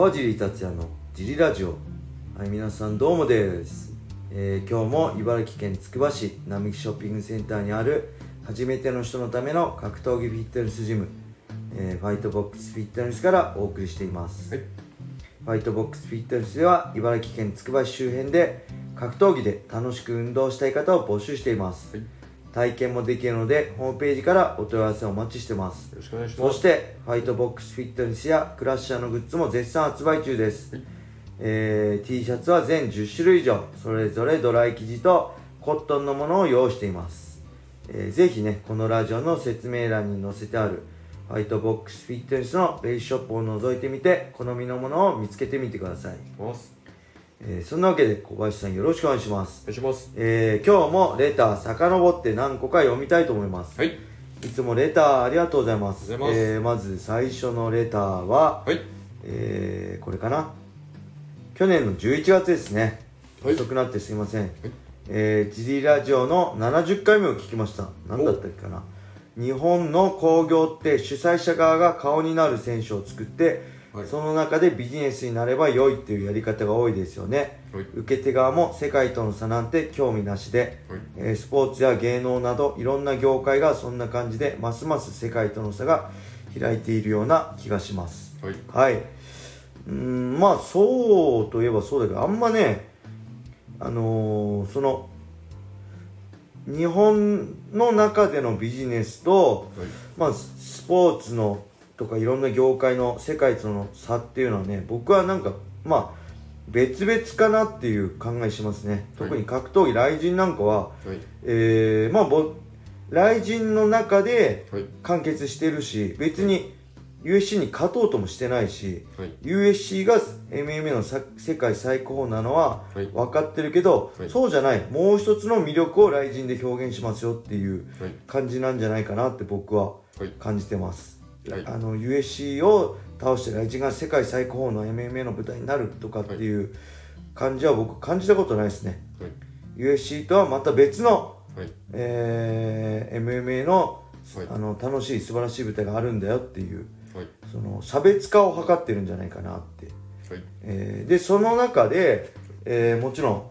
川尻達也のジリラジオ。はい皆さんどうもです、えー今日も茨城県つくば市並木ショッピングセンターにある初めての人のための格闘技フィットネスジム、えーファイトボックスフィットネスからお送りしています、はい。ファイトボックスフィットネスでは茨城県つくば市周辺で格闘技で楽しく運動したい方を募集しています、はい体験もできるのでホームページからお問い合わせをお待ちしてます。よろしくお願いします。そしてファイトボックスフィットネスやクラッシャーのグッズも絶賛発売中です、はい。えー T シャツは全10種類以上それぞれドライ生地とコットンのものを用意しています、えーぜひねこのラジオの説明欄に載せてあるファイトボックスフィットネスのレイスショップを覗いてみて好みのものを見つけてみてください、えーそんなわけで小林さんよろしくお願いしますお願いしますえー今日もレター遡って何個か読みたいと思います、はいいつもレターありがとうございます。ありがとうございますえーまず最初のレターは、はいえーこれかな。去年の11月ですね。はい遅くなってすいません。えー、ジリラジオの70回目を聞きました。何だったっけかな。日本の興行って主催者側が顔になる選手を作って、はい。その中でビジネスになれば良いっていうやり方が多いですよね。はい。受け手側も世界との差なんて興味なしで、はい。えースポーツや芸能などいろんな業界がそんな感じでますます世界との差が開いているような気がします。はい。はい。うーんまあそうといえばそうだけどあんまねあのーその日本の中でのビジネスと、はい。まあ、スポーツのとかいろんな業界の世界との差っていうのはね僕はなんかまあ別々かなっていう考えしますね、特に格闘技雷神なんかは、はい。えーまあぼ雷神の中ではい。完結してるし別に USC に勝とうともしてないしはい。USC が MMA のさ世界最高峰なのははい。分かってるけど、はい。そうじゃない。もう一つの魅力を雷神で表現しますよっていうはい。感じなんじゃないかなって僕ははい。感じてます、はいあの USC を倒して雷神が世界最高峰の MMA の舞台になるとかっていう感じは僕感じたことないですね。はい。USC とはまた別の、はい。えー MMA の,、はい。あの楽しい素晴らしい舞台があるんだよっていうはい。その差別化を図ってるんじゃないかなって、はい。えーでその中で、えーもちろん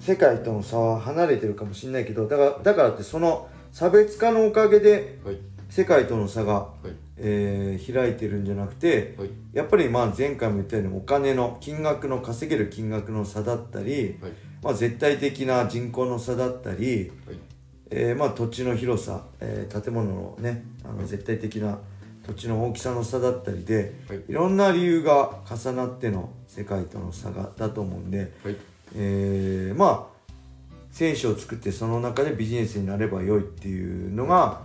世界との差は離れてるかもしれないけどだからだからってその差別化のおかげではい。世界との差が、はいえー開いてるんじゃなくてはい。やっぱりまあ前回も言ったようにお金の金額の稼げる金額の差だったり、はい。まあ、絶対的な人口の差だったり、はい。えーまあ、土地の広さ、えー建物のねあの絶対的な土地の大きさの差だったりで、はい。い、ろんな理由が重なっての世界との差がだと思うんで、はい。えーまあ選手を作ってその中でビジネスになれば良いっていうのが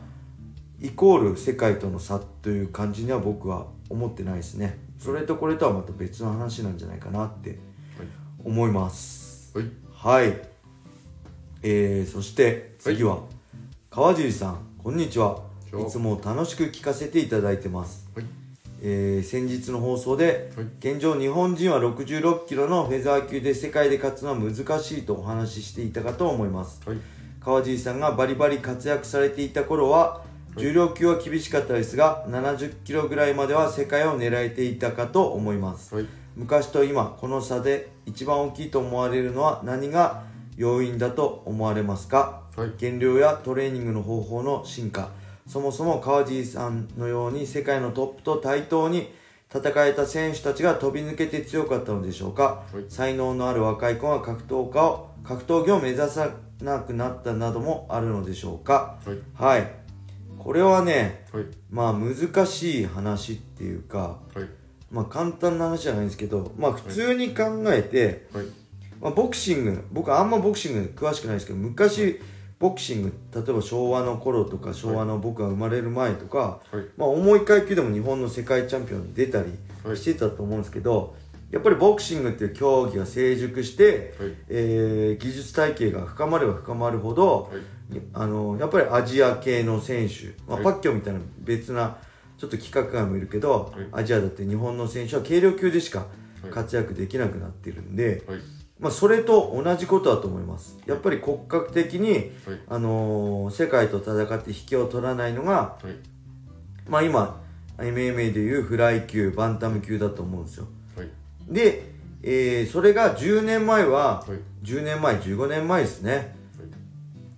イコール世界との差という感じには僕は思ってないですね。それとこれとはまた別の話なんじゃないかなって思います。はい。はい、えー、そして次は、川尻さんこんにちは。いつも楽しく聞かせていただいてます、はい。えー先日の放送で、はい。現状日本人は66キロのフェザー級で世界で勝つのは難しいとお話ししていたかと思います。はい。川尻さんがバリバリ活躍されていた頃は重量級は厳しかったですが70キロぐらいまでは世界を狙えていたかと思います。はい。昔と今この差で一番大きいと思われるのは何が要因だと思われますか、はい。減量やトレーニングの方法の進化。そもそも川尻さんのように世界のトップと対等に戦えた選手たちが飛び抜けて強かったのでしょうか、はい。才能のある若い子が格闘家を格闘技を目指さなくなったなどもあるのでしょうか？はい。はいこれはねはい。まあ難しい話っていうかはい。まあ簡単な話じゃないんですけどまあ普通に考えて、はい。まあ、ボクシング僕あんまボクシング詳しくないですけど昔ボクシング例えば昭和の頃とか昭和の僕が生まれる前とか、はい。まあ、重い階級でも日本の世界チャンピオンに出たりはい。してたと思うんですけど、やっぱりボクシングっていう競技が成熟して、はい。えー技術体系が深まれば深まるほど、はいあのやっぱりアジア系の選手、まあはい。パッキョみたいな別なちょっと規格外もいるけど、はい。アジアだって日本の選手は軽量級でしかはい。活躍できなくなってるんで、はい。まあ、それと同じことだと思います。やっぱり骨格的に、はい。あのー世界と戦って引きを取らないのが、はい。まあ、今 MMA でいうフライ級バンタム級だと思うんですよ。はい。で、えーそれが10年前は、はい。10年前15年前ですね、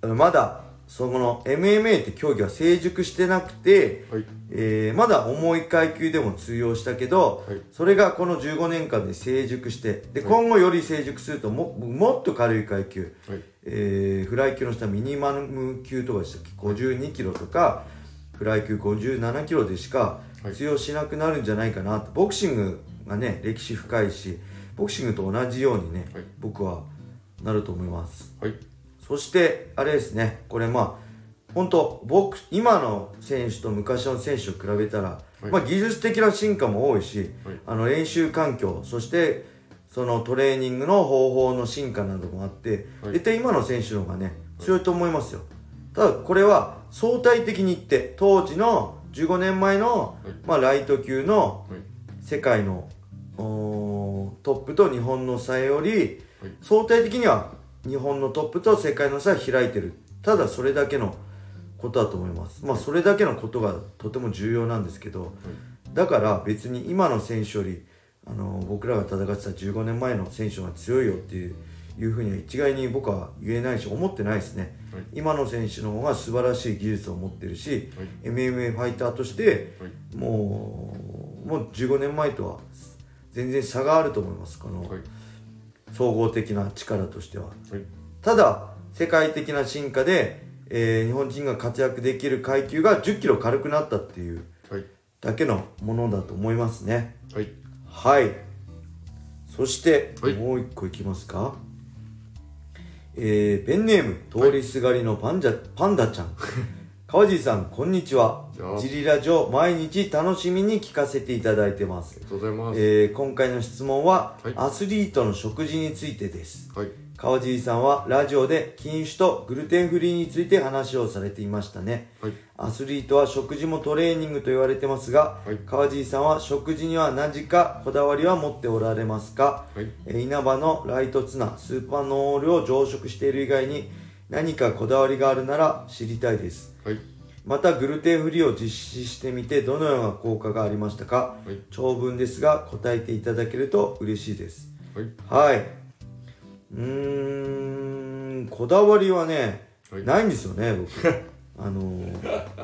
まだその MMA って競技は成熟してなくて、はい。えーまだ重い階級でも通用したけど、はい。それがこの15年間で成熟してで、はい。今後より成熟するとももっと軽い階級、はい。えーフライ級の下ミニマム級とかでしたっけ？52キロとかフライ級57キロでしかはい。通用しなくなるんじゃないかなと。ボクシングがね歴史深いしボクシングと同じようにね、はい。僕はなると思います。はいそしてあれですね。これまあ本当僕今の選手と昔の選手と比べたら、はい。まあ、技術的な進化も多いし、はい。あの練習環境そしてそのトレーニングの方法の進化などもあって、はい。絶対今の選手の方がね強いと思いますよ。ただこれは相対的に言って当時の15年前の、はい。まあ、ライト級のはい。世界のトップと日本の差より、はい。相対的には日本のトップと世界の差は開いてる。ただそれだけのことだと思います。まあそれだけのことがとても重要なんですけどだから別に今の選手よりあの僕らが戦ってた15年前の選手が強いよっていういうふうには一概に僕は言えないし思ってないですね、はい。今の選手の方が素晴らしい技術を持ってるし、はい。MMA ファイターとしてはい。もうもう15年前とは全然差があると思います。このはい総合的な力としては。はい。ただ世界的な進化で、えー日本人が活躍できる階級が1 0キロ軽くなったっていうはい。だけのものだと思いますね。はい。はい。そして、はい。もう一個いきますか。えーペンネーム通りすがりのパンジャ、パンダちゃん 川尻さんこんにちは。ジリラジオ毎日楽しみに聞かせていただいてます。ありがとうございます、えー今回の質問は、はい。アスリートの食事についてです。はい。川尻さんはラジオで禁酒とグルテンフリーについて話をされていましたね。はい。アスリートは食事もトレーニングと言われてますが、はい。川尻さんは食事には何かこだわりは持っておられますか、はい。えー稲葉のライトツナスーパーノールを常食している以外に何かこだわりがあるなら知りたいですはい。またグルテンフリーを実施してみてどのような効果がありましたか、はい。長文ですが答えていただけると嬉しいです。はい。はい。うーんこだわりはね、はい。ないんですよね僕。あのー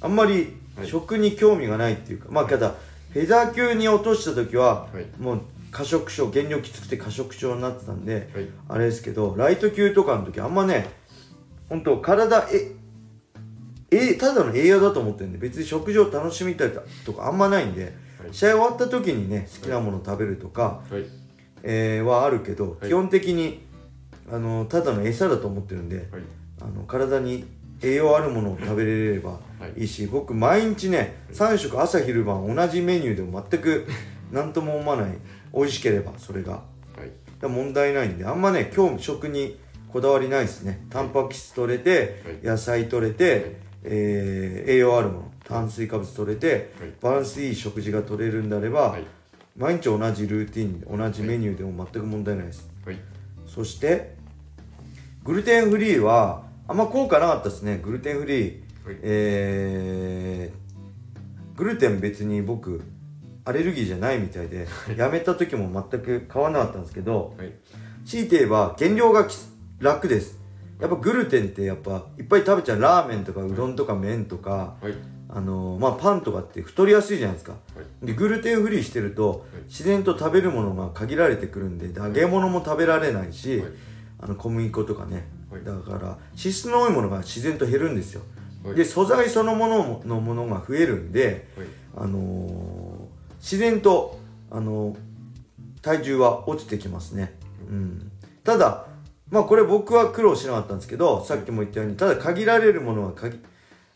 あんまりはい。食に興味がないっていうか、まあただフェザー級に落とした時は、はい。もう過食症減量きつくて過食症になってたんで、はい。あれですけどライト級とかの時あんまね本当体ええただの栄養だと思ってるんで別に食事を楽しみたいとかあんまないんで、はい。試合終わった時にね好きなものを食べるとか、はい。えーはあるけど、はい。基本的にあのただの餌だと思ってるんで、はい。あの体に栄養あるものを食べれればはい。いいし、僕毎日ね3食朝昼晩同じメニューでも全く何とも思わない美味しければそれが。問題ないんであんまね今日食にこだわりないですね。タンパク質取れて、はい。野菜取れて、えー栄養あるもの炭水化物取れて、はい。バランスいい食事が取れるんであれば、はい。毎日同じルーティンで同じメニューでも全く問題ないです、はい。そしてグルテンフリーはあんま効果なかったですね。グルテンフリー、はい。えーグルテン別に僕アレルギーじゃないみたいでやめた時も全く買わなかったんですけどはい。強いて言えば減量がき楽です。やっぱグルテンってやっぱいっぱい食べちゃう。ラーメンとかうどんとか麺とか、はい。あのーまあパンとかって太りやすいじゃないですか。はい。でグルテンフリーしてると自然と食べるものが限られてくるんで揚げ物も食べられないし、はい。あの小麦粉とかね、はい。だから脂質の多いものが自然と減るんですよ、はい。で素材そのもののものが増えるんで、はい。あのー自然と、あのー体重は落ちてきますね、うん、ただまあこれ僕は苦労しなかったんですけどさっきも言ったようにただ限られるものは限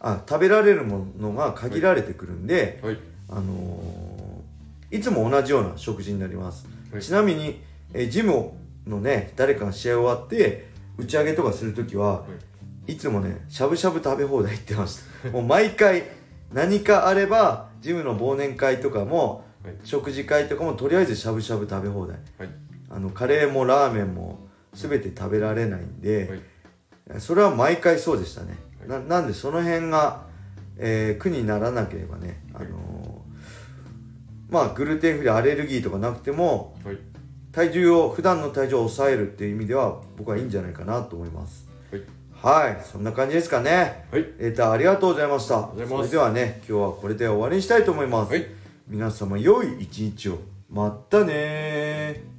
あ食べられるものが限られてくるんで、はい。あのーいつも同じような食事になります、はい。ちなみに、えージムのね誰かが試合終わって打ち上げとかする時は、い、つもねしゃぶしゃぶ食べ放題行ってました。もう毎回何かあればジムの忘年会とかも、はい。食事会とかもとりあえずしゃぶしゃぶ食べ放題。はい。あのカレーもラーメンも全て食べられないんで、はい。それは毎回そうでしたね、はい。ななんでその辺が、えー苦にならなければね、あのーまあグルテンフリーアレルギーとかなくてもはい。体重を普段の体重を抑えるっていう意味では僕はいいんじゃないかなと思います。はい。はい。そんな感じですかね。はい。レターありがとうございました。それではね今日はこれで終わりにしたいと思います、はい。皆様良い一日を。またねー